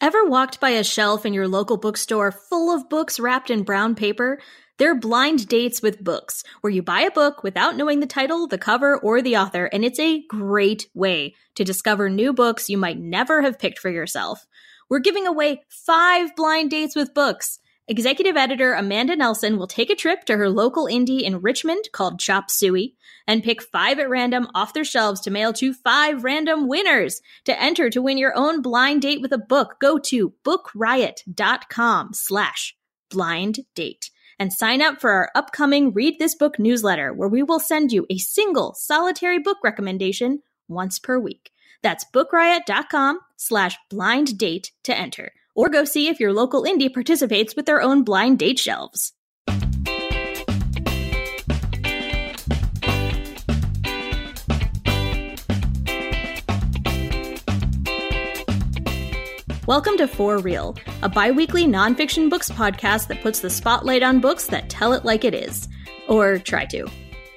Ever walked by a shelf in your local bookstore full of books wrapped in brown paper? They're blind dates with books, where you buy a book without knowing the title, the cover, or the author, and it's a great way to discover new books you might never have picked for yourself. We're giving away five blind dates with books. Executive editor Amanda Nelson will take a trip to her local indie in Richmond called Chop Suey and pick five at random off their shelves to mail to five random winners. To enter to win your own blind date with a book, go to bookriot.com slash blind date and sign up for our upcoming Read This Book newsletter where we will send you a single solitary book recommendation once per week. That's bookriot.com slash blind date to enter or go see if your local indie participates with their own blind date shelves. Welcome to For Real, a bi weekly nonfiction books podcast that puts the spotlight on books that tell it like it is. Or try to.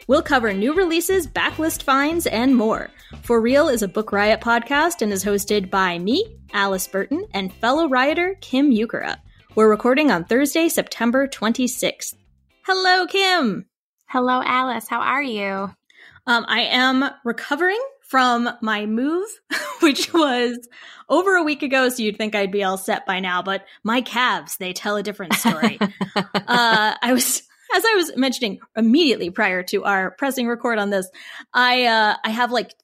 We'll cover new releases, backlist finds, and more. For Real is a Book Riot podcast and is hosted by me, Alice Burton, and fellow rioter Kim Ukura. We're recording on Thursday, September 26th. Hello, Kim. Hello, Alice. How are you? Um, I am recovering from my move, which was over a week ago, so you'd think I'd be all set by now, but my calves, they tell a different story. uh, I was as I was mentioning immediately prior to our pressing record on this, I uh, I have like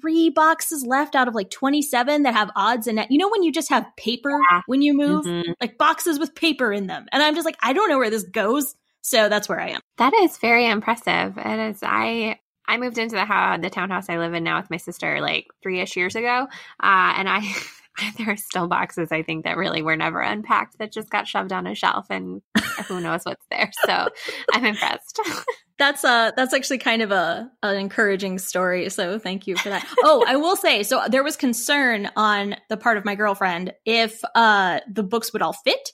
three boxes left out of like 27 that have odds in it. You know when you just have paper when you move, mm-hmm. like boxes with paper in them. And I'm just like I don't know where this goes. So that's where I am. That is very impressive. It is I I moved into the house, the townhouse I live in now with my sister like three ish years ago, uh, and I there are still boxes I think that really were never unpacked that just got shoved on a shelf and who knows what's there. So I'm impressed. that's uh that's actually kind of a an encouraging story. So thank you for that. oh, I will say so there was concern on the part of my girlfriend if uh the books would all fit.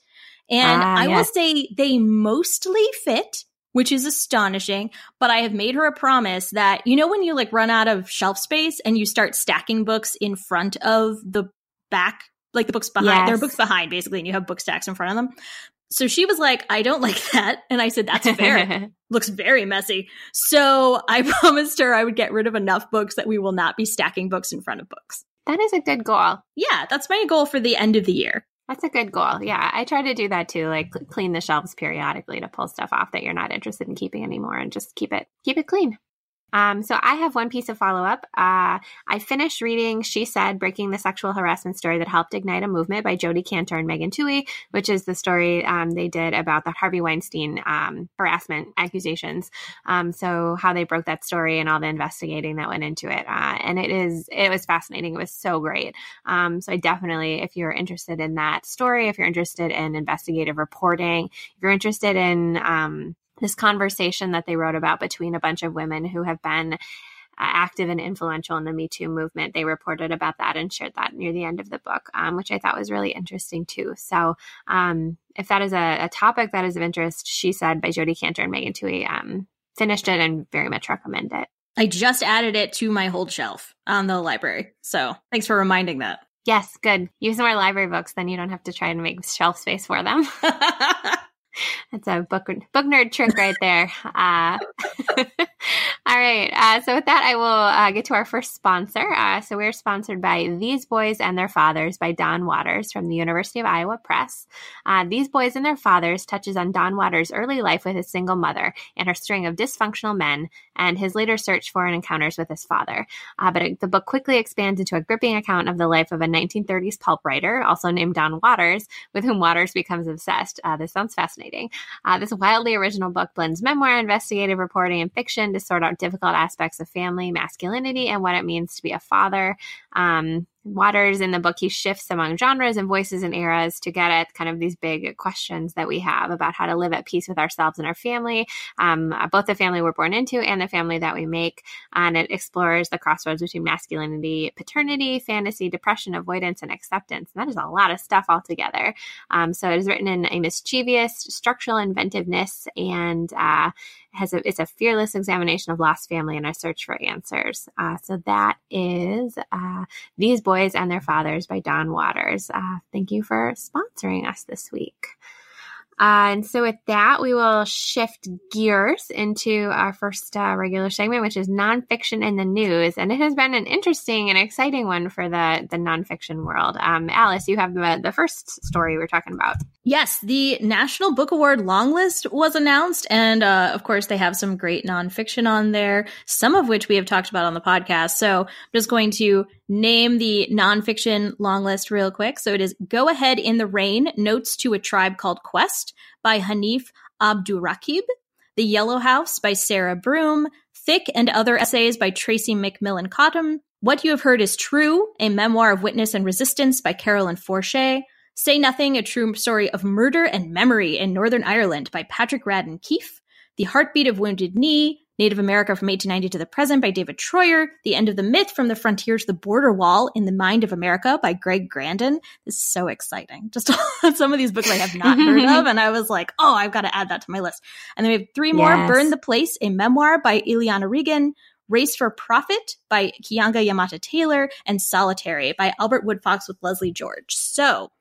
And ah, I yes. will say they mostly fit which is astonishing. But I have made her a promise that, you know, when you like run out of shelf space and you start stacking books in front of the back, like the books behind. Yes. There are books behind basically, and you have book stacks in front of them. So she was like, I don't like that. And I said, That's fair. Looks very messy. So I promised her I would get rid of enough books that we will not be stacking books in front of books. That is a good goal. Yeah, that's my goal for the end of the year. That's a good goal. Yeah, I try to do that too, like clean the shelves periodically to pull stuff off that you're not interested in keeping anymore and just keep it keep it clean. Um, so I have one piece of follow up. Uh, I finished reading She Said Breaking the Sexual Harassment Story That Helped Ignite a Movement by Jodi Kantor and Megan Twohey, which is the story um, they did about the Harvey Weinstein um, harassment accusations. Um, so how they broke that story and all the investigating that went into it. Uh, and it is, it was fascinating. It was so great. Um, so I definitely, if you're interested in that story, if you're interested in investigative reporting, if you're interested in, um, this conversation that they wrote about between a bunch of women who have been uh, active and influential in the Me Too movement. They reported about that and shared that near the end of the book, um, which I thought was really interesting too. So, um, if that is a, a, topic that is of interest, she said by Jodi Kantor and Megan Twohey, um, finished it and very much recommend it. I just added it to my hold shelf on the library. So thanks for reminding that. Yes, good. Use more library books, then you don't have to try and make shelf space for them. That's a book book nerd trick right there. Uh, all right. Uh, so with that, I will uh, get to our first sponsor. Uh, so we're sponsored by These Boys and Their Fathers by Don Waters from the University of Iowa Press. Uh, These Boys and Their Fathers touches on Don Waters' early life with his single mother and her string of dysfunctional men and his later search for and encounters with his father. Uh, but it, the book quickly expands into a gripping account of the life of a 1930s pulp writer, also named Don Waters, with whom Waters becomes obsessed. this sounds fascinating. this wildly original book blends memoir, investigative reporting, and fiction to sort out difficult aspects of family, masculinity, and what it means to be a father. Um, Waters in the book, he shifts among genres and voices and eras to get at kind of these big questions that we have about how to live at peace with ourselves and our family, um, both the family we're born into and the family that we make. And it explores the crossroads between masculinity, paternity, fantasy, depression, avoidance, and acceptance. And that is a lot of stuff altogether. Um, so it is written in a mischievous, structural inventiveness and uh, has a, it's a fearless examination of lost family and a search for answers. Uh, so that is uh, These Boys and Their Fathers by Don Waters. Uh, thank you for sponsoring us this week. Uh, and so, with that, we will shift gears into our first uh, regular segment, which is nonfiction in the news. And it has been an interesting and exciting one for the, the nonfiction world. Um, Alice, you have the, the first story we're talking about. Yes, the National Book Award long list was announced. And uh, of course, they have some great nonfiction on there, some of which we have talked about on the podcast. So, I'm just going to name the nonfiction long list real quick. So, it is Go Ahead in the Rain Notes to a Tribe Called Quest by Hanif Abdurraqib, The Yellow House by Sarah Broom, Thick and Other Essays by Tressie McMillan Cottom, What You Have Heard Is True, a memoir of witness and resistance by Carolyn Forche, Say Nothing, a true story of murder and memory in Northern Ireland by Patrick Radden Keefe, The Heartbeat of Wounded Knee, Native America from 1890 to the Present by David Treuer, The End of the Myth from the Frontier to the Border Wall in the Mind of America by Greg Grandin. This is so exciting. Just some of these books I have not heard of, and I was like, oh, I've got to add that to my list. And then we have three more yes. Burn the Place, a memoir by Iliana Regan, Race for Profit by Keeanga Yamahtta Taylor, and Solitary by Albert Woodfox with Leslie George. So,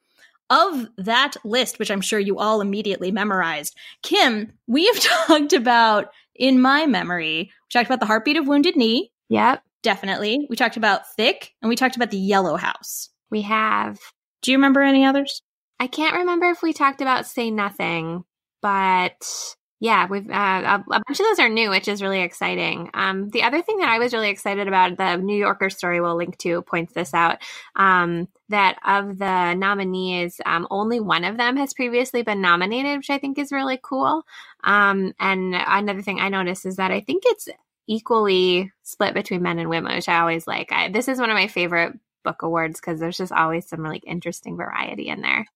of that list, which I'm sure you all immediately memorized, Kim, we have talked about in my memory. We talked about the heartbeat of Wounded Knee. Yep. Definitely. We talked about Thick and we talked about the Yellow House. We have. Do you remember any others? I can't remember if we talked about Say Nothing, but yeah, we've uh, a, bunch of those are new, which is really exciting. Um, the other thing that I was really excited about, the New Yorker story we'll link to points this out. Um, that of the nominees, um, only one of them has previously been nominated, which I think is really cool. Um, and another thing I noticed is that I think it's equally split between men and women, which I always like. I, this is one of my favorite book awards because there's just always some really interesting variety in there.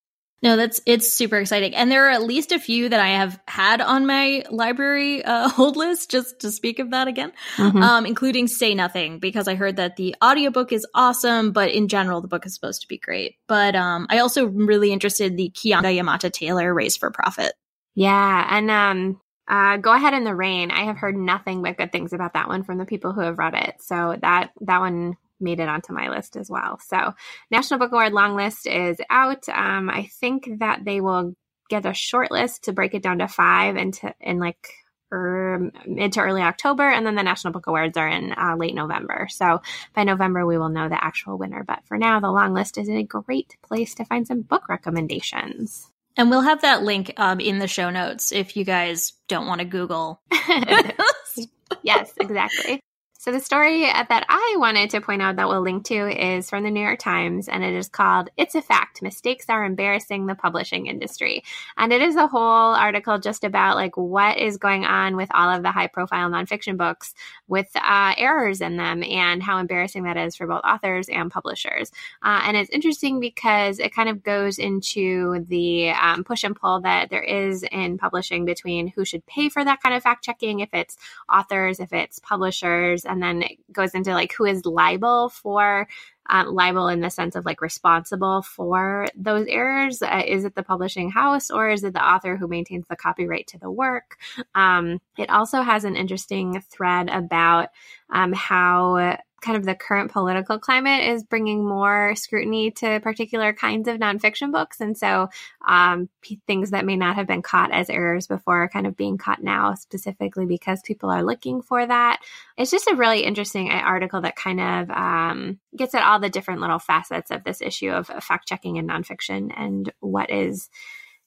No, that's it's super exciting, and there are at least a few that I have had on my library uh, hold list. Just to speak of that again, mm-hmm. um, including "Say Nothing" because I heard that the audiobook is awesome, but in general the book is supposed to be great. But um, I also really interested in the Keeanga Yamahtta Taylor "Race for Profit." Yeah, and um, uh, Go Ahead in the Rain. I have heard nothing but good things about that one from the people who have read it. So that that one made it onto my list as well. So, National Book Award long list is out. Um, I think that they will get a short list to break it down to five into in like er, mid to early October, and then the National Book Awards are in uh, late November. So by November, we will know the actual winner. But for now, the long list is a great place to find some book recommendations. And we'll have that link um, in the show notes if you guys don't want to Google. yes, exactly. So, the story that I wanted to point out that we'll link to is from the New York Times, and it is called It's a Fact Mistakes Are Embarrassing the Publishing Industry. And it is a whole article just about like what is going on with all of the high profile nonfiction books with uh, errors in them and how embarrassing that is for both authors and publishers. Uh, and it's interesting because it kind of goes into the um, push and pull that there is in publishing between who should pay for that kind of fact checking, if it's authors, if it's publishers and then it goes into like who is liable for um, liable in the sense of like responsible for those errors. Uh, is it the publishing house or is it the author who maintains the copyright to the work? Um, it also has an interesting thread about um, how kind of the current political climate is bringing more scrutiny to particular kinds of nonfiction books. And so um, p- things that may not have been caught as errors before are kind of being caught now, specifically because people are looking for that. It's just a really interesting uh, article that kind of um, gets at all the different little facets of this issue of fact checking in nonfiction and what is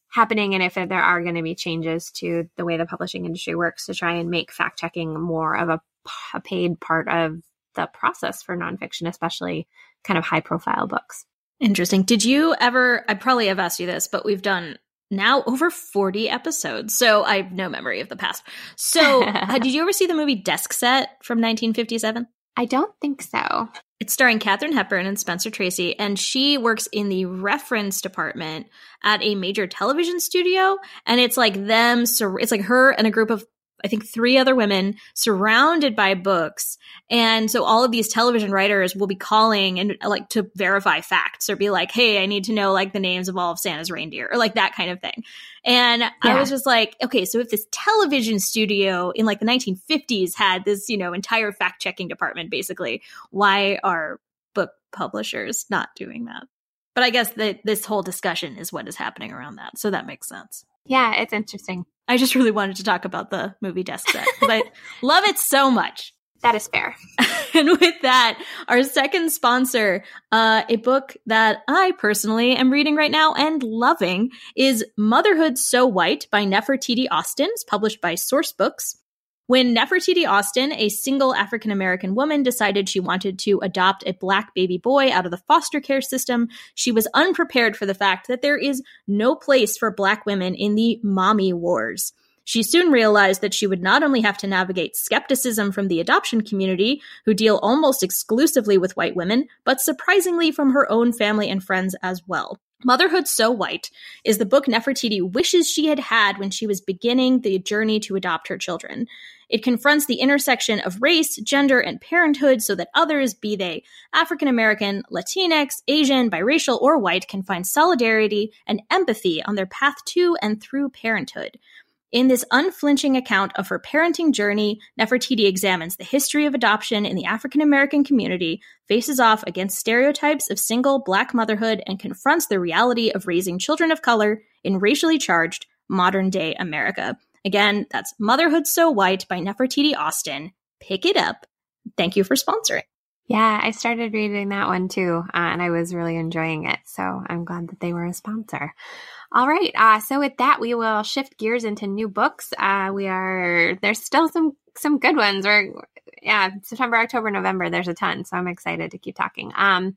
happening and if there are going to be changes to the way the publishing industry works to try and make fact checking more of a paid part of the process for nonfiction, especially kind of high profile books. Interesting. Did you ever, I probably have asked you this, but we've done now over 40 episodes. So I have no memory of the past. So uh, did you ever see the movie Desk Set from 1957? I don't think so. It's starring Katharine Hepburn and Spencer Tracy, and she works in the reference department at a major television studio. And it's like them, it's like her and a group of I think three other women surrounded by books. And so all of these television writers will be calling and like to verify facts or be like, Hey, I need to know like the names of all of Santa's reindeer or like that kind of thing. And yeah. I was just like, okay, so if this television studio in like the 1950s had this, you know, entire fact checking department, basically, why are book publishers not doing that? But I guess that this whole discussion is what is happening around that. So that makes sense. Yeah, it's interesting. I just really wanted to talk about the movie desk set because I love it so much. That is fair. and with that, our second sponsor, uh, a book that I personally am reading right now and loving is Motherhood So White by Nefertiti Austin. It's published by Sourcebooks. When Nefertiti Austin, a single African American woman, decided she wanted to adopt a black baby boy out of the foster care system, she was unprepared for the fact that there is no place for black women in the mommy wars. She soon realized that she would not only have to navigate skepticism from the adoption community, who deal almost exclusively with white women, but surprisingly from her own family and friends as well. Motherhood So White is the book Nefertiti wishes she had had when she was beginning the journey to adopt her children. It confronts the intersection of race, gender, and parenthood so that others, be they African American, Latinx, Asian, biracial, or white, can find solidarity and empathy on their path to and through parenthood. In this unflinching account of her parenting journey, Nefertiti examines the history of adoption in the African American community, faces off against stereotypes of single black motherhood, and confronts the reality of raising children of color in racially charged modern day America. Again, that's Motherhood So White by Nefertiti Austin. Pick it up. Thank you for sponsoring. Yeah, I started reading that one too, uh, and I was really enjoying it. So I'm glad that they were a sponsor. All right. Uh, so with that, we will shift gears into new books. Uh, we are there's still some some good ones. We're yeah, September, October, November, there's a ton. So I'm excited to keep talking. Um,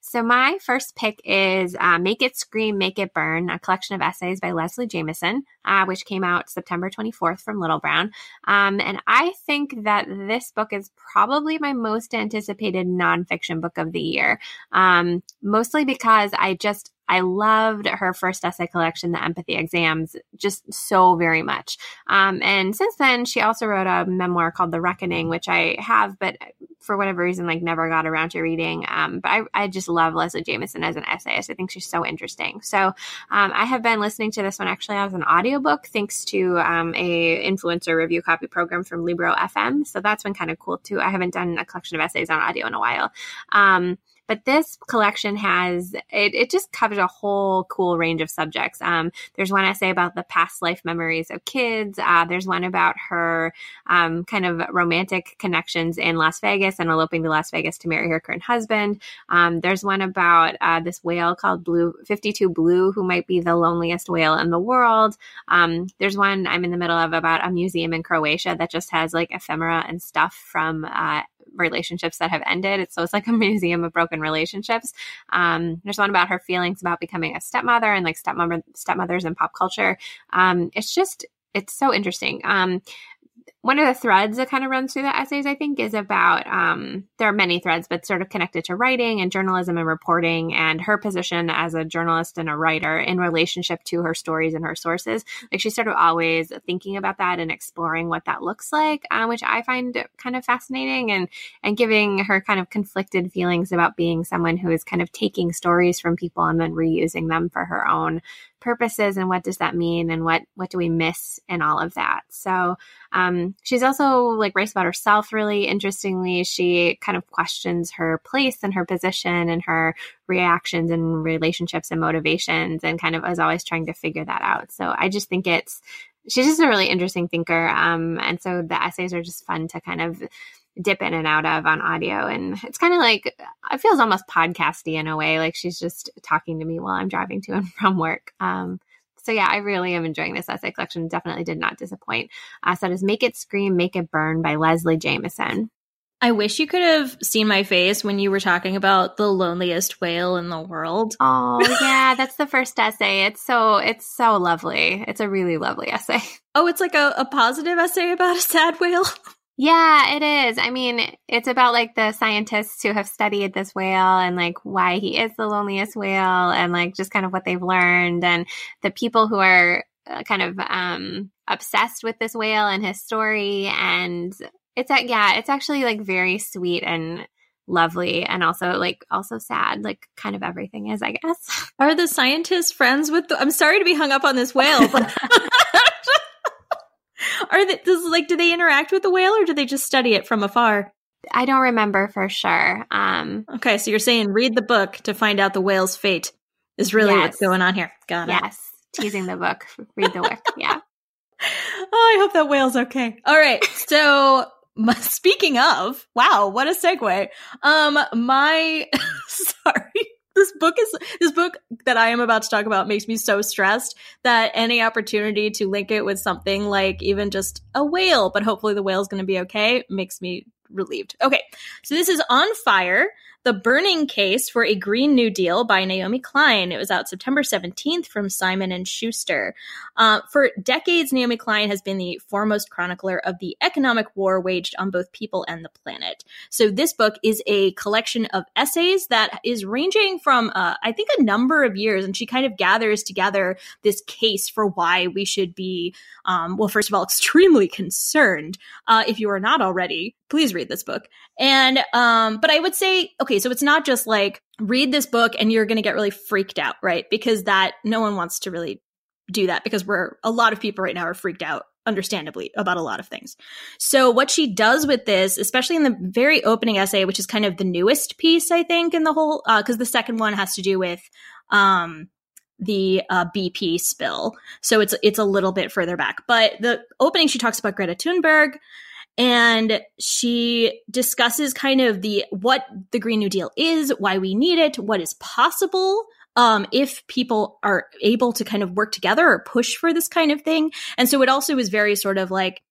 so my first pick is uh, Make It Scream, Make It Burn, a collection of essays by Leslie Jamison, uh, which came out September 24th from Little Brown. Um, and I think that this book is probably my most anticipated nonfiction book of the year, um, mostly because I just I loved her first essay collection, The Empathy Exams, just so very much. Um, and since then, she also wrote a memoir called The Reckoning, which I have, but for whatever reason, like never got around to reading. Um, but I, I just love Leslie Jamison as an essayist. I think she's so interesting. So um, I have been listening to this one actually as an audiobook thanks to um, a influencer review copy program from Libro FM. So that's been kind of cool too. I haven't done a collection of essays on audio in a while. Um, but this collection has, it, it just covers a whole cool range of subjects. Um, there's one essay about the past life memories of kids. Uh, there's one about her um, kind of romantic connections in Las Vegas and eloping to Las Vegas to marry her current husband. Um, there's one about uh, this whale called Blue 52 Blue, who might be the loneliest whale in the world. Um, there's one I'm in the middle of about a museum in Croatia that just has like ephemera and stuff from uh, relationships that have ended. It's so it's like a museum of broken relationships. Um, there's one about her feelings about becoming a stepmother and like stepmother stepmothers in pop culture. Um, it's just it's so interesting. Um, one of the threads that kind of runs through the essays, I think, is about um, there are many threads, but sort of connected to writing and journalism and reporting and her position as a journalist and a writer in relationship to her stories and her sources. Like she's sort of always thinking about that and exploring what that looks like, uh, which I find kind of fascinating and and giving her kind of conflicted feelings about being someone who is kind of taking stories from people and then reusing them for her own purposes and what does that mean and what what do we miss in all of that? So um, she's also like writes about herself really interestingly. She kind of questions her place and her position and her reactions and relationships and motivations and kind of is always trying to figure that out. So i just think it's she's just a really interesting thinker um, and so the essays are just fun to kind of dip in and out of on audio. And it's kind of like, it feels almost podcasty in a way. Like she's just talking to me while I'm driving to and from work. Um, so yeah, I really am enjoying this essay collection. Definitely did not disappoint. Uh, so is Make It Scream, Make It Burn by Leslie Jamison. I wish you could have seen my face when you were talking about the loneliest whale in the world. Oh, yeah, that's the first essay. It's so it's so lovely. It's a really lovely essay. Oh, it's like a, a positive essay about a sad whale. Yeah, it is. I mean, it's about like the scientists who have studied this whale and like why he is the loneliest whale and like just kind of what they've learned and the people who are uh, kind of um obsessed with this whale and his story and it's uh, yeah, it's actually like very sweet and lovely and also like also sad like kind of everything is i guess are the scientists friends with the, i'm sorry to be hung up on this whale but are they does like do they interact with the whale or do they just study it from afar? I don't remember for sure um. Okay so you're saying read the book to find out the whale's fate is really yes. what's going on here. Got it. Yes teasing the book read the book yeah. Oh i hope that whale's okay. All right so speaking of wow what a segue. Um my sorry this book is this book that I am about to talk about makes me so stressed that any opportunity to link it with something like even just a whale, but hopefully the whale is going to be okay, makes me relieved. Okay, so this is On Fire the Burning Case for a Green New Deal by Naomi Klein. It was out September 17th from Simon and Schuster. Uh, for decades, Naomi Klein has been the foremost chronicler of the economic war waged on both people and the planet. So this book is a collection of essays that is ranging from, uh, I think, a number of years, and she kind of gathers together this case for why we should be, um, well, first of all, extremely concerned. Uh, if you are not already, please read this book. And, um, but I would say, okay, so it's not just like read this book and you're going to get really freaked out, right? Because that no one wants to really do that because we're a lot of people right now are freaked out understandably about a lot of things. So what she does with this, especially in the very opening essay, which is kind of the newest piece, I think, in the whole, because uh, the second one has to do with um, the uh, BP spill, so it's it's a little bit further back. But the opening, she talks about Greta Thunberg and she discusses kind of the what the green new deal is why we need it what is possible um, if people are able to kind of work together or push for this kind of thing. And so it also is very sort of like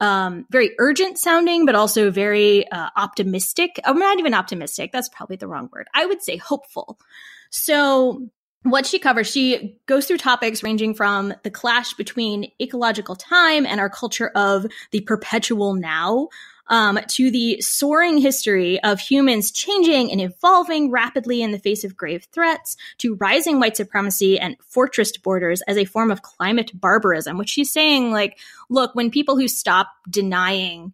um, very urgent sounding but also very uh, optimistic. I'm not even optimistic. That's probably the wrong word. I would say hopeful. So what she covers, she goes through topics ranging from the clash between ecological time and our culture of the perpetual now, um, to the soaring history of humans changing and evolving rapidly in the face of grave threats, to rising white supremacy and fortressed borders as a form of climate barbarism, which she's saying, like, look, when people who stop denying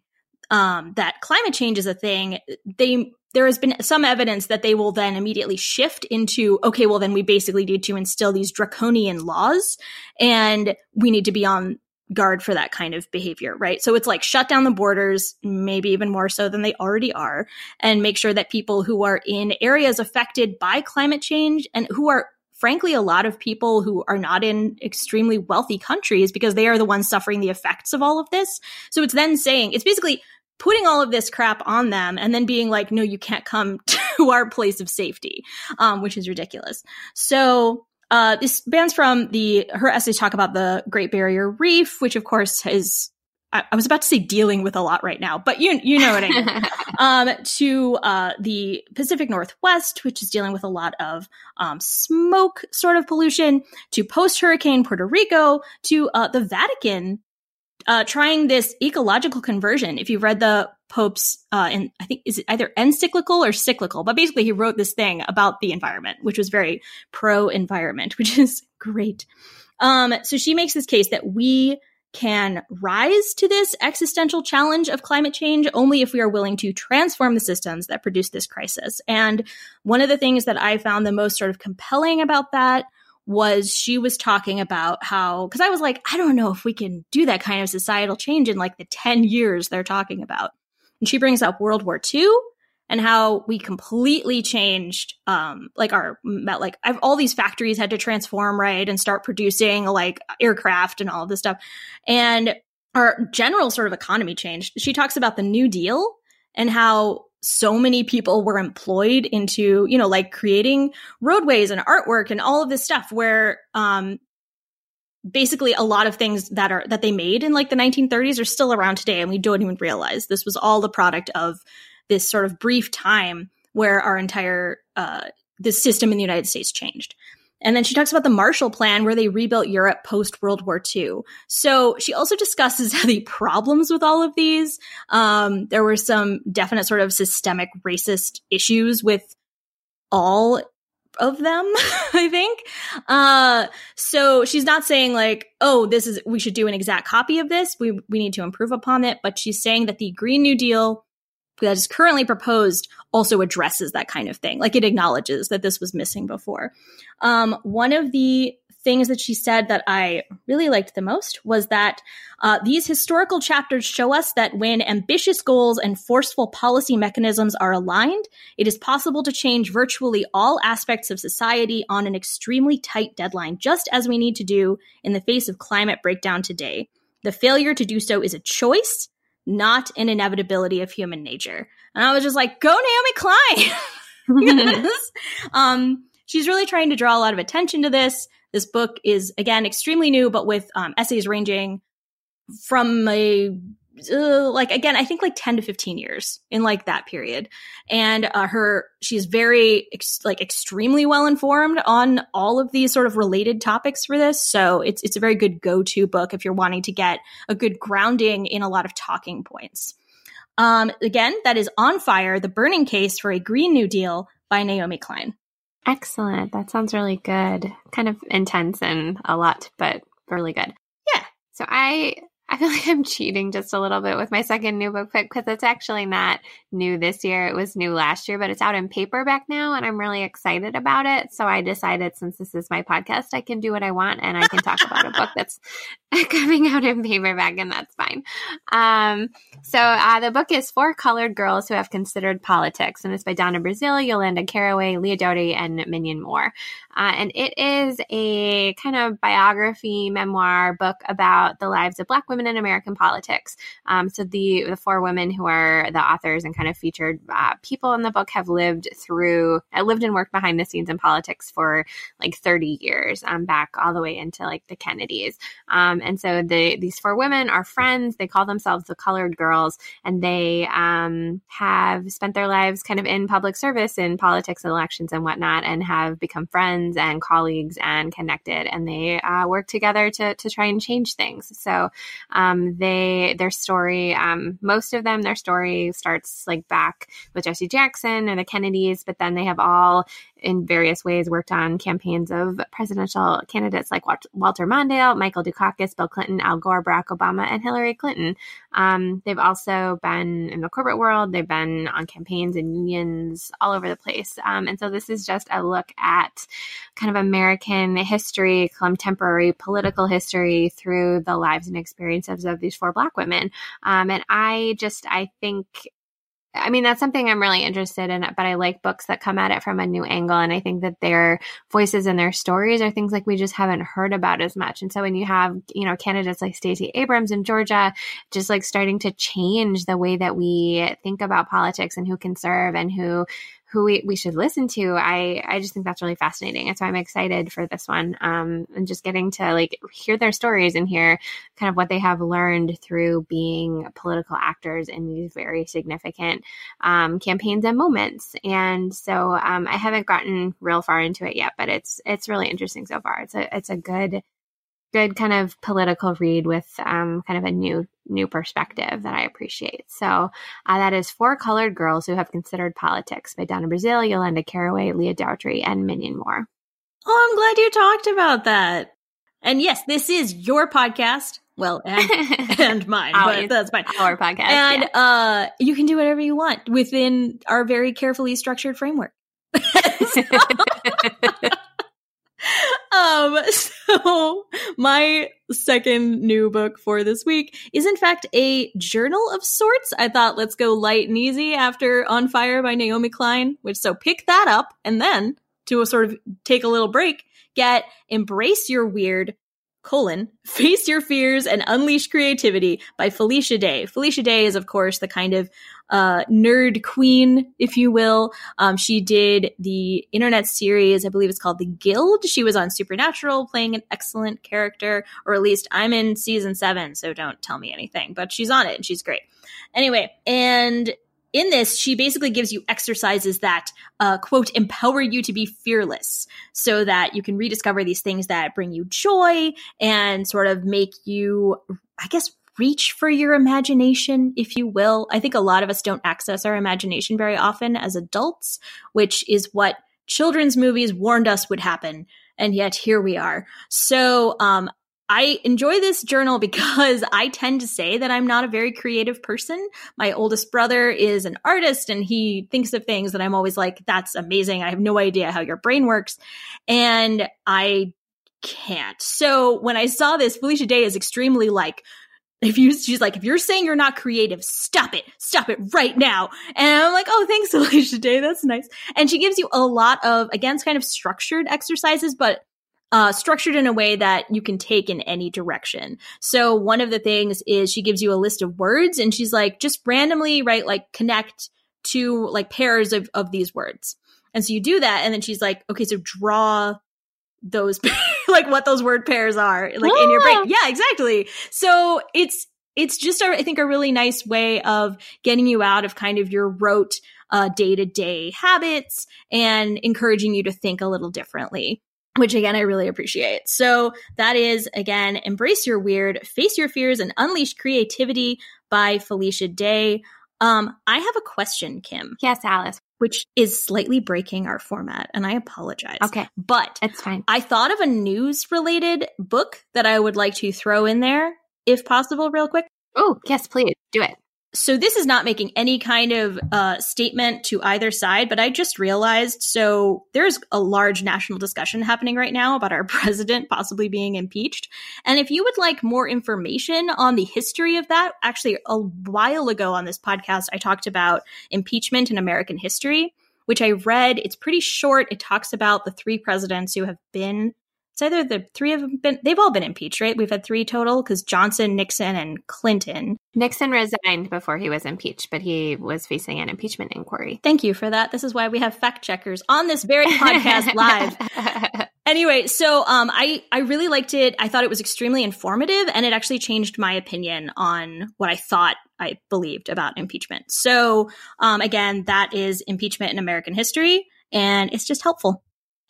um, that climate change is a thing, they there has been some evidence that they will then immediately shift into okay well then we basically need to instill these draconian laws and we need to be on guard for that kind of behavior right? So it's like shut down the borders maybe even more so than they already are and make sure that people who are in areas affected by climate change and who are frankly a lot of people who are not in extremely wealthy countries because they are the ones suffering the effects of all of this. So it's then saying it's basically putting all of this crap on them and then being like, no, you can't come to our place of safety, um, which is ridiculous. So, uh, this spans from the, her essays talk about the Great Barrier Reef, which of course is, I, I was about to say dealing with a lot right now, but you, you know what I mean. um, to, uh, the Pacific Northwest, which is dealing with a lot of, um, smoke sort of pollution, to post hurricane Puerto Rico, to, uh, the Vatican, uh, trying this ecological conversion. If you've read the Pope's, uh, and I think is it either encyclical or cyclical, but basically he wrote this thing about the environment, which was very pro environment, which is great. Um, so she makes this case that we can rise to this existential challenge of climate change only if we are willing to transform the systems that produce this crisis. And one of the things that I found the most sort of compelling about that was she was talking about how because I was like, I don't know if we can do that kind of societal change in like the 10 years they're talking about. And she brings up World War II and how we completely changed um like our like I've, all these factories had to transform right and start producing like aircraft and all of this stuff and our general sort of economy changed she talks about the new deal and how so many people were employed into, you know, like creating roadways and artwork and all of this stuff where um basically a lot of things that are that they made in like the 1930s are still around today and we don't even realize this was all the product of this sort of brief time where our entire uh this system in the United States changed. And then she talks about the Marshall Plan, where they rebuilt Europe post World War II. So she also discusses the problems with all of these. Um, there were some definite sort of systemic racist issues with all of them, I think. Uh, so she's not saying like, oh, this is, we should do an exact copy of this. We, we need to improve upon it. But she's saying that the Green New Deal that is currently proposed also addresses that kind of thing. Like it acknowledges that this was missing before. Um, one of the things that she said that I really liked the most was that uh, these historical chapters show us that when ambitious goals and forceful policy mechanisms are aligned, it is possible to change virtually all aspects of society on an extremely tight deadline, just as we need to do in the face of climate breakdown today. The failure to do so is a choice, not an inevitability of human nature. And I was just like, go Naomi Klein. um, she's really trying to draw a lot of attention to this. This book is, again, extremely new, but with um, essays ranging from a uh, like again i think like 10 to 15 years in like that period and uh, her she's very ex- like extremely well informed on all of these sort of related topics for this so it's it's a very good go-to book if you're wanting to get a good grounding in a lot of talking points um, again that is on fire the burning case for a green new deal by naomi klein Excellent. That sounds really good. Kind of intense and a lot, but really good. Yeah. So I I feel like I'm cheating just a little bit with my second new book pick because it's actually not new this year. It was new last year, but it's out in paperback now, and I'm really excited about it. So I decided since this is my podcast, I can do what I want and I can talk about a book that's coming out in paperback, and that's fine. Um, so uh, the book is For Colored Girls Who Have Considered Politics, and it's by Donna Brazile, Yolanda Caraway, Leah Daughtry, and Mignon Moore. Uh, and it is a kind of biography memoir book about the lives of Black women in American politics. Um, so the the four women who are the authors and kind of featured uh, people in the book have lived through, uh, lived and worked behind the scenes in politics for like 30 years, um, back all the way into like the Kennedys. Um, and so the these four women are friends. They call themselves the Colored Girls, and they um, have spent their lives kind of in public service in politics and elections and whatnot, and have become friends and colleagues and connected. And they uh, work together to to try and change things. So um, they their story, um, most of them, their story starts like back with Jesse Jackson or the Kennedys, but then they have all in various ways worked on campaigns of presidential candidates like Walter Mondale, Michael Dukakis, Bill Clinton, Al Gore, Barack Obama, and Hillary Clinton. Um, they've also been in the corporate world. They've been on campaigns and unions all over the place. Um, and so this is just a look at kind of American history, contemporary political history through the lives and experiences of these four Black women. Um, and I just, I think I mean, that's something I'm really interested in, but I like books that come at it from a new angle. And I think that their voices and their stories are things like we just haven't heard about as much. And so when you have, you know, candidates like Stacey Abrams in Georgia, just like starting to change the way that we think about politics and who can serve and who who we, we should listen to i i just think that's really fascinating. And so i'm excited for this one um and just getting to like hear their stories and hear kind of what they have learned through being political actors in these very significant um, campaigns and moments. And so um, i haven't gotten real far into it yet but it's it's really interesting so far. It's a it's a good good kind of political read with um, kind of a new new perspective that I appreciate. So uh, that is For Colored Girls Who Have Considered Politics by Donna Brazile, Yolanda Caraway, Leah Daughtry, and Mignon Moore. Oh, I'm glad you talked about that. And yes, this is your podcast. Well, and, and mine, but that's fine. Our podcast. And yeah. uh, you can do whatever you want within our very carefully structured framework. um so my second new book for this week is in fact a journal of sorts. I thought let's go light and easy after on fire by naomi klein which so pick that up and then to sort of take a little break get embrace your weird colon face your fears and unleash creativity by felicia day. Felicia day is of course the kind of uh, nerd queen if you will. Um, she did the internet series i believe it's called the guild. She was on supernatural playing an excellent character or at least i'm in season seven so don't tell me anything but she's on it and she's great. Anyway and in this, she basically gives you exercises that, uh, quote, empower you to be fearless so that you can rediscover these things that bring you joy and sort of make you, I guess, reach for your imagination, if you will. I think a lot of us don't access our imagination very often as adults, which is what children's movies warned us would happen. And yet here we are. So, um, I enjoy this journal because I tend to say that I'm not a very creative person. My oldest brother is an artist and he thinks of things that I'm always like, that's amazing. I have no idea how your brain works. And I can't. So when I saw this, Felicia Day is extremely like, if you she's like if you're saying you're not creative stop it stop it right now and i'm like oh thanks felicia day that's nice and she gives you a lot of again kind of structured exercises but uh, structured in a way that you can take in any direction. So one of the things is she gives you a list of words and she's like, just randomly write like connect to like pairs of, of these words. And so you do that. And then she's like, okay, so draw those, like what those word pairs are like in your brain. Yeah, exactly. So it's, it's just, a, I think, a really nice way of getting you out of kind of your rote uh day to day habits and encouraging you to think a little differently which again, I really appreciate. So that is again, Embrace Your Weird, Face Your Fears, and Unleash Creativity by Felicia Day. Um, I have a question, Kim. Yes, Alice. Which is slightly breaking our format, and I apologize. Okay. But it's fine. I thought of a news related book that I would like to throw in there, if possible, real quick. Oh, yes, please. Do it so this is not making any kind of uh, statement to either side, but I just realized so there's a large national discussion happening right now about our president possibly being impeached. And if you would like more information on the history of that, actually a while ago on this podcast, I talked about impeachment in American history, which I read. It's pretty short. It talks about the three presidents who have been it's either the three of them been they've all been impeached, right? We've had three total because Johnson, Nixon, and Clinton. Nixon resigned before he was impeached, but he was facing an impeachment inquiry. Thank you for that. This is why we have fact checkers on this very podcast live. anyway, so um, I I really liked it. I thought it was extremely informative, and it actually changed my opinion on what I thought I believed about impeachment. So um, again, that is impeachment in American history, and it's just helpful.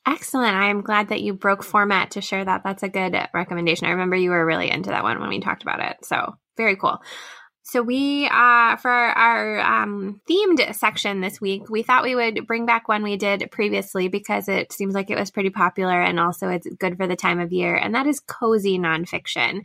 Excellent. I am glad that you broke format to share that. That's a good recommendation. I remember you were really into that one when we talked about it. So, very cool. So we, uh, for our um, themed section this week, we thought we would bring back one we did previously because it seems like it was pretty popular and also it's good for the time of year, and that is cozy nonfiction.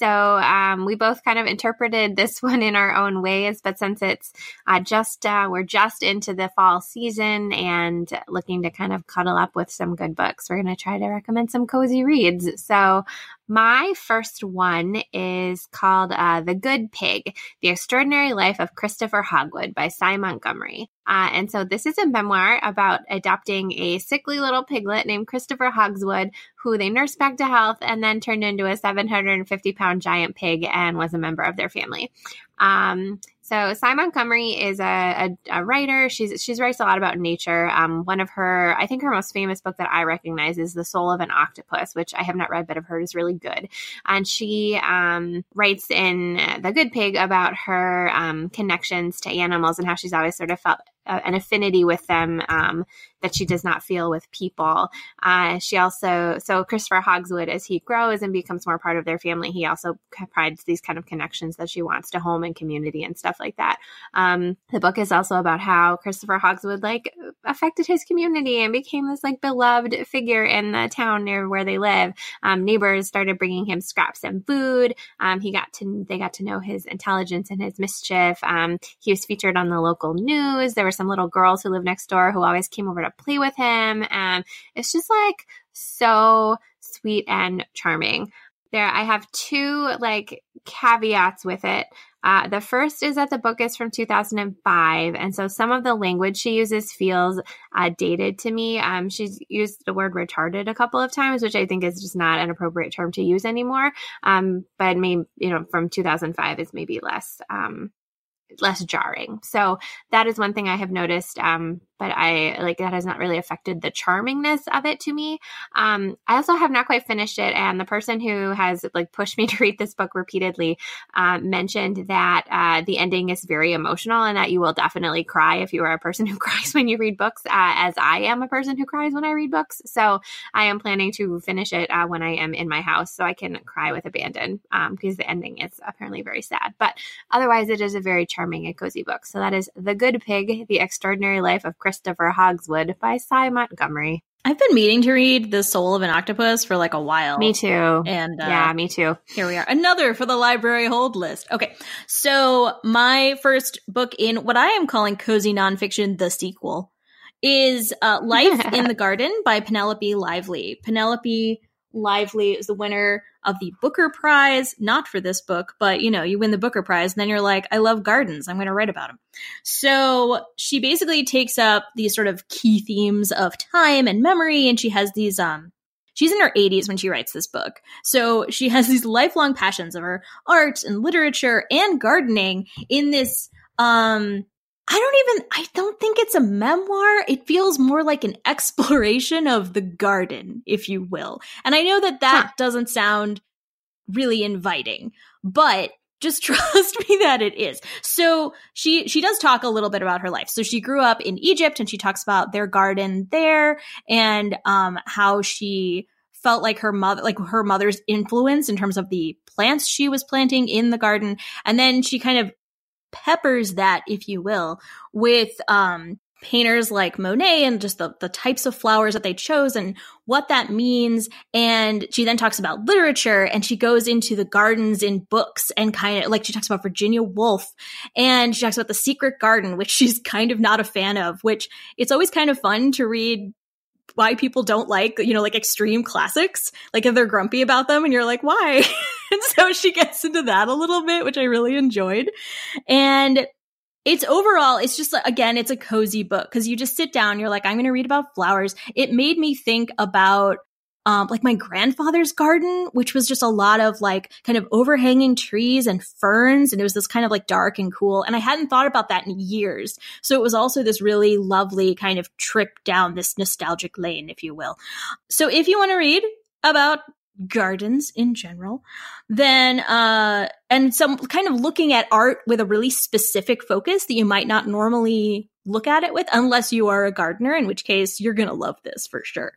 So um, we both kind of interpreted this one in our own ways, but since it's uh, just uh, we're just into the fall season and looking to kind of cuddle up with some good books, we're going to try to recommend some cozy reads. So my first one is called uh, The Good Pig The Extraordinary Life of Christopher Hogwood by Sy Montgomery. Uh, and so this is a memoir about adopting a sickly little piglet named Christopher Hogswood, who they nursed back to health and then turned into a 750 pound giant pig and was a member of their family. Um, so Sy Montgomery is a, a, a, writer. She's she's writes a lot about nature. Um, one of her, I think her most famous book that I recognize is The Soul of an Octopus, which I have not read but I've heard is really good. And she um, writes in The Good Pig about her um, connections to animals and how she's always sort of felt an affinity with them um, that she does not feel with people. Uh, she also, so Christopher Hogswood, as he grows and becomes more part of their family, he also provides these kind of connections that she wants to home and community and stuff like that. Um, the book is also about how Christopher Hogswood like affected his community and became this like beloved figure in the town near where they live. Um, neighbors started bringing him scraps and food. Um, he got to, they got to know his intelligence and his mischief. Um, he was featured on the local news. There were some little girls who lived next door who always came over to play with him. And it's just like so sweet and charming. There, I have two like caveats with it. Uh, the first is that the book is from 2005, and so some of the language she uses feels uh, dated to me. Um, she's used the word retarded a couple of times, which I think is just not an appropriate term to use anymore. Um, but maybe you know, from 2005 is maybe less um, less jarring. So that is one thing I have noticed. Um, but I like that has not really affected the charmingness of it to me. Um, I also have not quite finished it, and the person who has like pushed me to read this book repeatedly uh, mentioned that uh, the ending is very emotional and that you will definitely cry if you are a person who cries when you read books, uh, as I am a person who cries when I read books. So I am planning to finish it uh, when I am in my house so I can cry with abandon um, because the ending is apparently very sad. But otherwise, it is a very charming and cozy book. So that is The Good Pig: The Extraordinary Life of Christopher Hogswood by Sy Montgomery. I've been meaning to read The Soul of an Octopus for like a while. Me too. And uh, yeah, me too. Here we are. Another for the library hold list. Okay. So my first book in what I am calling cozy nonfiction, the sequel, is uh, Life in the Garden by Penelope Lively. Penelope Lively is the winner of the Booker Prize, not for this book, but you know, you win the Booker Prize, and then you're like, I love gardens. I'm going to write about them. So she basically takes up these sort of key themes of time and memory, and she has these, um, she's in her 80s when she writes this book. So she has these lifelong passions of her art and literature and gardening in this, um, I don't even, I don't think it's a memoir. It feels more like an exploration of the garden, if you will. And I know that that huh. doesn't sound really inviting, but just trust me that it is. So she she does talk a little bit about her life. So she grew up in Egypt and she talks about their garden there and um how she felt like her mother like her mother's influence in terms of the plants she was planting in the garden and then she kind of peppers that, if you will, with um, painters like Monet and just the, the types of flowers that they chose and what that means. And she then talks about literature and she goes into the gardens in books and kind of like she talks about Virginia Woolf and she talks about the secret garden, which she's kind of not a fan of, which it's always kind of fun to read why people don't like, you know, like extreme classics, like if they're grumpy about them and you're like, why? and so she gets into that a little bit, which I really enjoyed. And it's overall, it's just again, it's a cozy book because you just sit down, you're like, I'm going to read about flowers. It made me think about um, like my grandfather's garden, which was just a lot of like kind of overhanging trees and ferns. And it was this kind of like dark and cool. And I hadn't thought about that in years. So it was also this really lovely kind of trip down this nostalgic lane, if you will. So if you want to read about gardens in general then uh and some kind of looking at art with a really specific focus that you might not normally look at it with unless you are a gardener in which case you're gonna love this for sure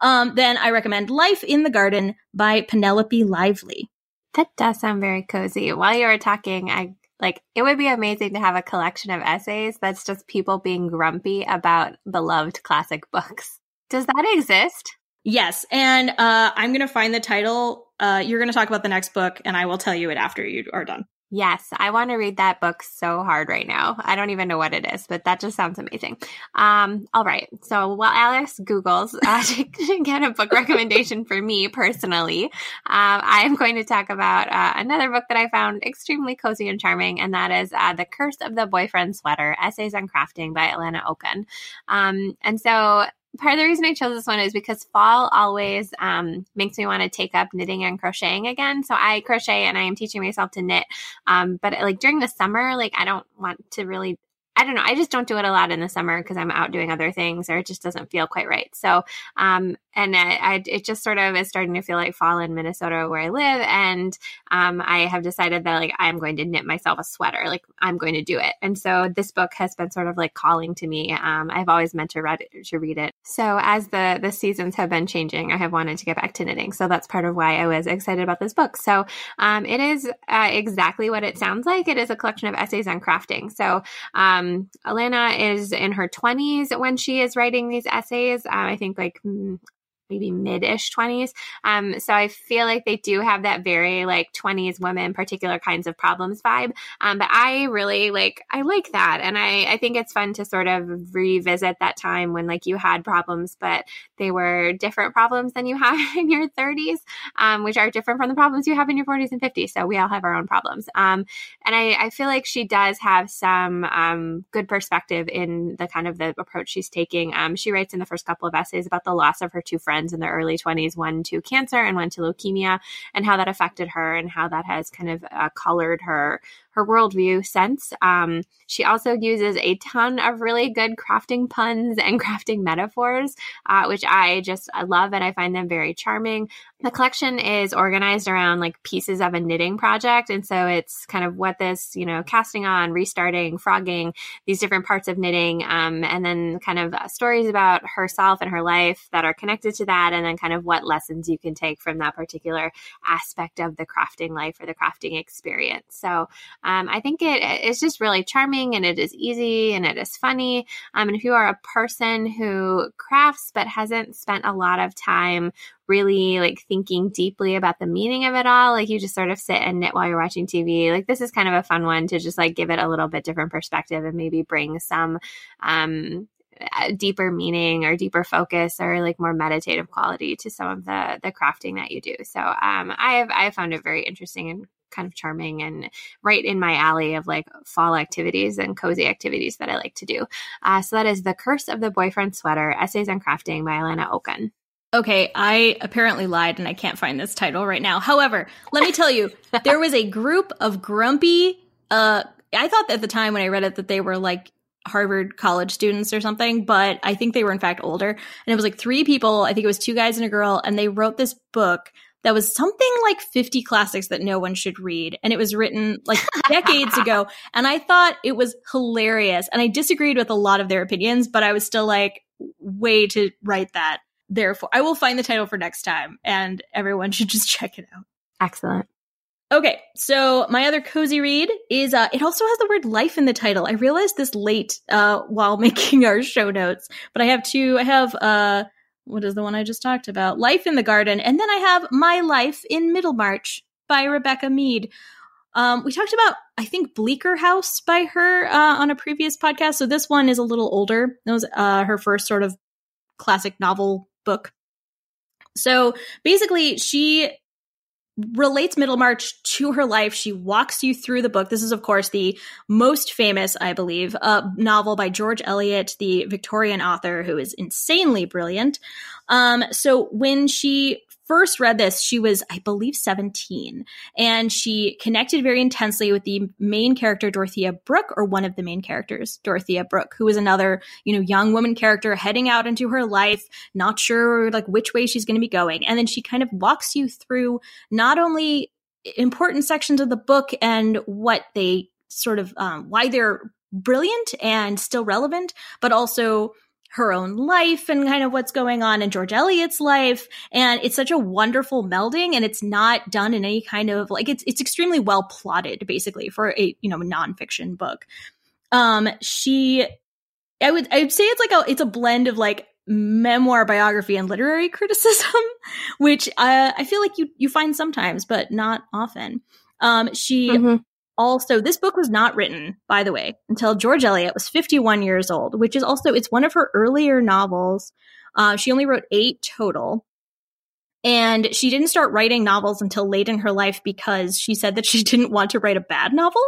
um then i recommend life in the garden by penelope lively that does sound very cozy while you were talking i like it would be amazing to have a collection of essays that's just people being grumpy about beloved classic books does that exist Yes, and uh, I'm going to find the title. Uh, you're going to talk about the next book, and I will tell you it after you are done. Yes, I want to read that book so hard right now. I don't even know what it is, but that just sounds amazing. Um, all right. So while Alice Googles uh, to get a book recommendation for me personally, um, I am going to talk about uh, another book that I found extremely cozy and charming, and that is uh, The Curse of the Boyfriend Sweater Essays on Crafting by Alanna Okun. Um, and so part of the reason I chose this one is because fall always um, makes me want to take up knitting and crocheting again. So I crochet and I am teaching myself to knit. Um, but like during the summer, like I don't want to really I don't know. I just don't do it a lot in the summer because I'm out doing other things or it just doesn't feel quite right. So, um, and I, I, it just sort of is starting to feel like fall in Minnesota where I live. And um, I have decided that like I'm going to knit myself a sweater. Like I'm going to do it. And so this book has been sort of like calling to me. Um, I've always meant to read it, to read it. So as the the seasons have been changing, I have wanted to get back to knitting. So that's part of why I was excited about this book. So um, it is uh, exactly what it sounds like. It is a collection of essays on crafting. So um, Alanna is in her 20s when she is writing these essays. Uh, I think like mm, maybe mid-ish 20s um, so i feel like they do have that very like 20s women particular kinds of problems vibe. Um, but i really like i like that. And I, I think it's fun to sort of revisit that time when like you had problems but they were different problems than you have in your 30s um, which are different from the problems you have in your 40s and 50s so we all have our own problems. Um, and I, I, feel like she does have some um, good perspective in the kind of the approach she's taking. Um, she writes in the first couple of essays about the loss of her two friends friends in their early 20s, one to cancer and one to leukemia, and how that affected her and how that has kind of uh, colored her her worldview sense. Um, she also uses a ton of really good crafting puns and crafting metaphors, uh, which I just I love and I find them very charming. The collection is organized around like pieces of a knitting project. And so it's kind of what this, you know, casting on, restarting, frogging, these different parts of knitting, um, and then kind of uh, stories about herself and her life that are connected to that, and then kind of what lessons you can take from that particular aspect of the crafting life or the crafting experience. So um, I think it is just really charming and it is easy and it is funny. Um, and if you are a person who crafts but hasn't spent a lot of time really like thinking deeply about the meaning of it all. Like you just sort of sit and knit while you're watching TV. Like this is kind of a fun one to just like give it a little bit different perspective and maybe bring some um deeper meaning or deeper focus or like more meditative quality to some of the the crafting that you do. So um I've I found it very interesting and kind of charming and right in my alley of like fall activities and cozy activities that I like to do. Uh, so that is The Curse of the Boyfriend Sweater Essays on Crafting by Alanna Okun. Okay, I apparently lied and I can't find this title right now. However, let me tell you, there was a group of grumpy, uh, I thought at the time when I read it that they were like Harvard college students or something, but I think they were in fact older. And it was like three people, I think it was two guys and a girl, and they wrote this book that was something like 50 classics that no one should read. And it was written like decades ago. And I thought it was hilarious. And I disagreed with a lot of their opinions, but I was still like, way to write that therefore I will find the title for next time and everyone should just check it out. Excellent. Okay, so my other cozy read is uh it also has the word life in the title. I realized this late uh while making our show notes, but I have two I have uh what is the one I just talked about? Life in the Garden, and then I have My Life in Middlemarch by Rebecca Mead. Um, we talked about, I think, Bleaker House by her uh, on a previous podcast. So this one is a little older. It was uh, her first sort of classic novel book. So basically, she relates Middlemarch to her life. She walks you through the book. This is, of course, the most famous, I believe, uh, novel by George Eliot, the Victorian author who is insanely brilliant. Um, so when she first read this, she was, I believe, 17. And she connected very intensely with the main character, Dorothea Brooke, or one of the main characters, Dorothea Brooke, who was another, you know, young woman character heading out into her life, not sure like which way she's going to be going. And then she kind of walks you through not only important sections of the book and what they sort of, um, why they're brilliant and still relevant, but also her own life and kind of what's going on in George Eliot's life. And it's such a wonderful melding and it's not done in any kind of like it's it's extremely well plotted basically for a you know nonfiction book. Um she I would I would say it's like a it's a blend of like memoir biography and literary criticism, which uh, I feel like you you find sometimes, but not often. Um, she mm-hmm also this book was not written by the way until george eliot was 51 years old which is also it's one of her earlier novels. Uh, she only wrote eight total. And she didn't start writing novels until late in her life because she said that she didn't want to write a bad novel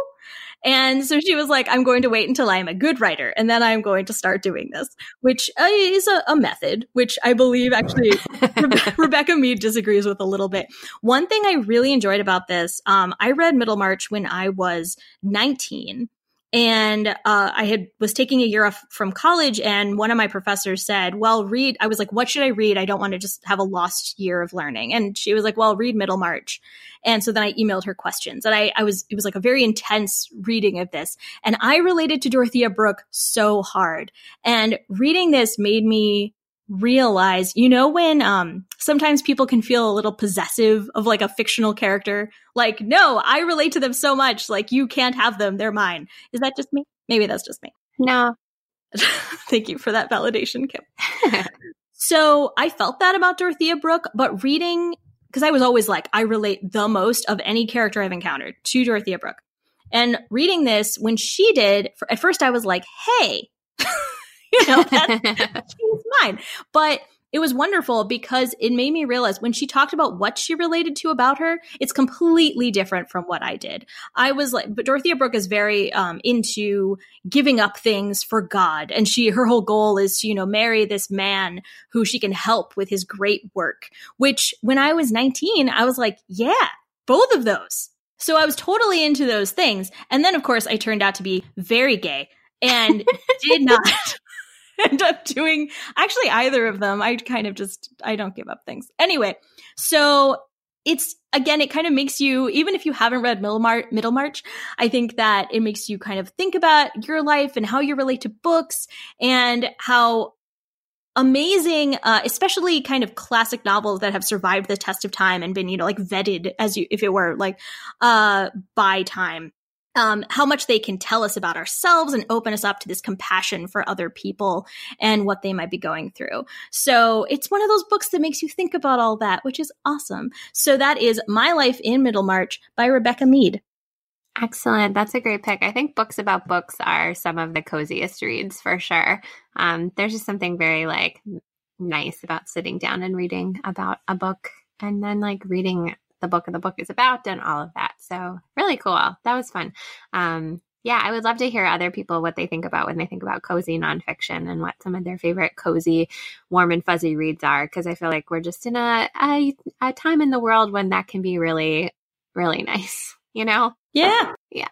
and so she was like, I'm going to wait until I'm a good writer and then I'm going to start doing this, which uh, is a, a, method, which I believe actually Rebe- Rebecca Mead disagrees with a little bit. One thing I really enjoyed about this, um, I read Middlemarch when I was 19 and uh, I had was taking a year off from college, and one of my professors said, "Well, read." I was like, "What should I read? I don't want to just have a lost year of learning." And she was like, "Well, read Middlemarch." And so then I emailed her questions, and I, I was it was like a very intense reading of this, and I related to Dorothea Brooke so hard, and reading this made me realize, you know, when um sometimes people can feel a little possessive of like a fictional character, like, no, I relate to them so much, like you can't have them, they're mine. Is that just me? Maybe that's just me. No. Thank you for that validation, Kim. so I felt that about Dorothea Brooke, but reading because I was always like, I relate the most of any character I've encountered to Dorothea Brooke. And reading this, when she did, for, at first I was like, hey, you know, that's, she's mine. But it was wonderful because it made me realize when she talked about what she related to about her, it's completely different from what I did. I was like, but Dorothea Brooke is very um, into giving up things for God, and she her whole goal is to you know marry this man who she can help with his great work. Which when I was nineteen, I was like, yeah, both of those. So I was totally into those things, and then of course I turned out to be very gay and did not end up doing actually either of them. I kind of just I don't give up things. Anyway, so it's again, it kind of makes you, even if you haven't read Middlemarch, I think that it makes you kind of think about your life and how you relate to books and how amazing, uh, especially kind of classic novels that have survived the test of time and been, you know, like vetted as you, if it were like, uh, by time um, how much they can tell us about ourselves and open us up to this compassion for other people and what they might be going through. So it's one of those books that makes you think about all that, which is awesome. So that is My Life in Middlemarch by Rebecca Mead. Excellent. That's a great pick. I think books about books are some of the coziest reads for sure. Um, there's just something very like nice about sitting down and reading about a book and then like reading the book of the book is about and all of that. So really cool. That was fun. Um, yeah, I would love to hear other people what they think about when they think about cozy nonfiction and what some of their favorite cozy, warm and fuzzy reads are. Because I feel like we're just in a, a, a time in the world when that can be really, really nice. You know? Yeah. yeah.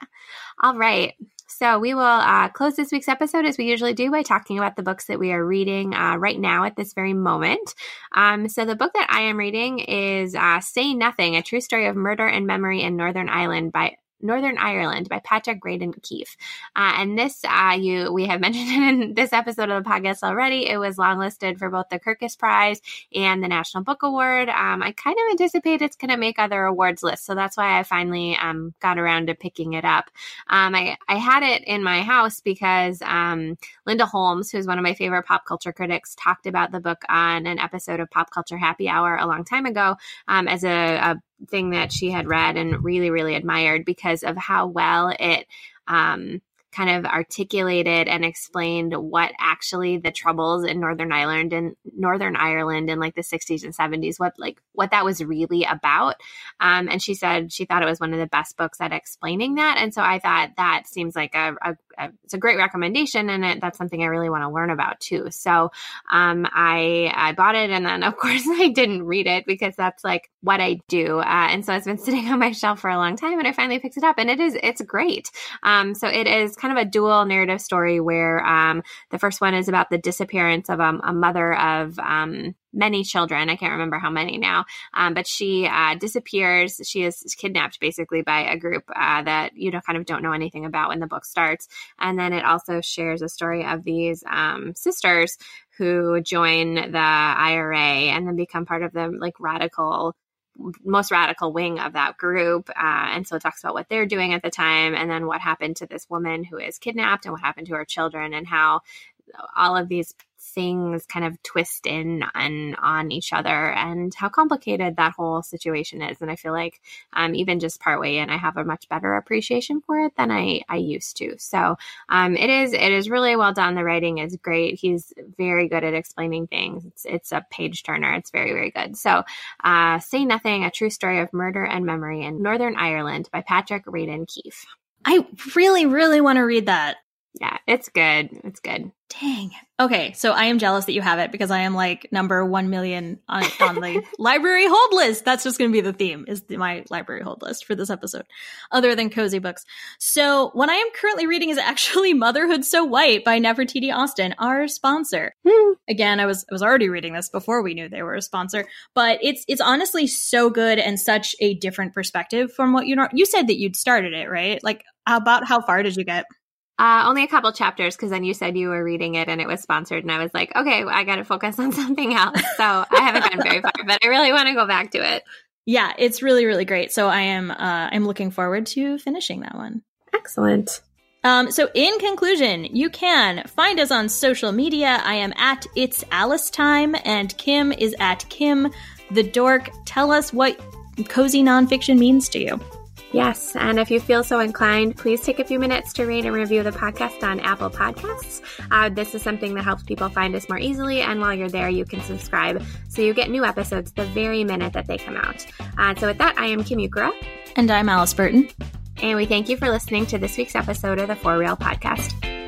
All right. So we will uh, close this week's episode as we usually do by talking about the books that we are reading uh, right now at this very moment. Um, so the book that I am reading is uh, Say Nothing, A True Story of Murder and Memory in Northern Ireland by Northern Ireland by Patrick Radden Keefe. Uh, and this, uh, you we have mentioned in this episode of the podcast already. It was longlisted for both the Kirkus Prize and the National Book Award. Um, I kind of anticipate it's going to make other awards lists, so that's why I finally um, got around to picking it up. Um, I I had it in my house because um, Linda Holmes, who's one of my favorite pop culture critics, talked about the book on an episode of Pop Culture Happy Hour a long time ago um, as a, a thing that she had read and really, really admired because of how well it um, kind of articulated and explained what actually the troubles in Northern Ireland and Northern Ireland in like the 60s and 70s, what like what that was really about. Um, and she said she thought it was one of the best books at explaining that. And so I thought that seems like a, a, a it's a great recommendation, and it, that's something I really want to learn about too. So um, I I bought it, and then of course I didn't read it because that's like what I do. Uh, and so it's been sitting on my shelf for a long time, and I finally picked it up, and it is it's great. Um, so it is kind of a dual narrative story where um, the first one is about the disappearance of um, a mother of um, many children. I can't remember how many now, um, but she uh, disappears. She is kidnapped basically by a group uh, that you know kind of don't know anything about when the book starts. And then it also shares a story of these um, sisters who join the IRA and then become part of the like radical most radical wing of that group. Uh, and so it talks about what they're doing at the time and then what happened to this woman who is kidnapped and what happened to her children and how all of these things kind of twist in and on each other and how complicated that whole situation is. And I feel like um, even just partway in, I have a much better appreciation for it than I, I used to. So um, it is it is really well done. The writing is great. He's very good at explaining things. It's, it's a page turner. It's very, very good. So uh, Say Nothing, A True Story of Murder and Memory in Northern Ireland by Patrick Radden Keefe. I really, really want to read that. Yeah, it's good. It's good. Dang. Okay, so I am jealous that you have it because I am like number 1 million on, on the library hold list. That's just going to be the theme is my library hold list for this episode, other than cozy books. So, what I am currently reading is actually Motherhood So White by Nefertiti Austin, our sponsor. Hmm. Again, I was I was already reading this before we knew they were a sponsor, but it's it's honestly so good and such a different perspective from what you know. You said that you'd started it, right? Like about how far did you get? Uh, only a couple chapters because then you said you were reading it and it was sponsored, and I was like, okay, I got to focus on something else. So I haven't gotten very far, but I really want to go back to it. Yeah, it's really really great. So I am uh, I'm looking forward to finishing that one. Excellent. Um, so in conclusion, you can find us on social media. I am at it's Alice time, and Kim is at Kim the Dork. Tell us what cozy nonfiction means to you. Yes, and if you feel so inclined, please take a few minutes to rate and review the podcast on Apple Podcasts. Uh, this is something that helps people find us more easily, and while you're there, you can subscribe so you get new episodes the very minute that they come out. Uh, so, with that, I am Kim Ukura. And I'm Alice Burton. And we thank you for listening to this week's episode of the For Real Podcast.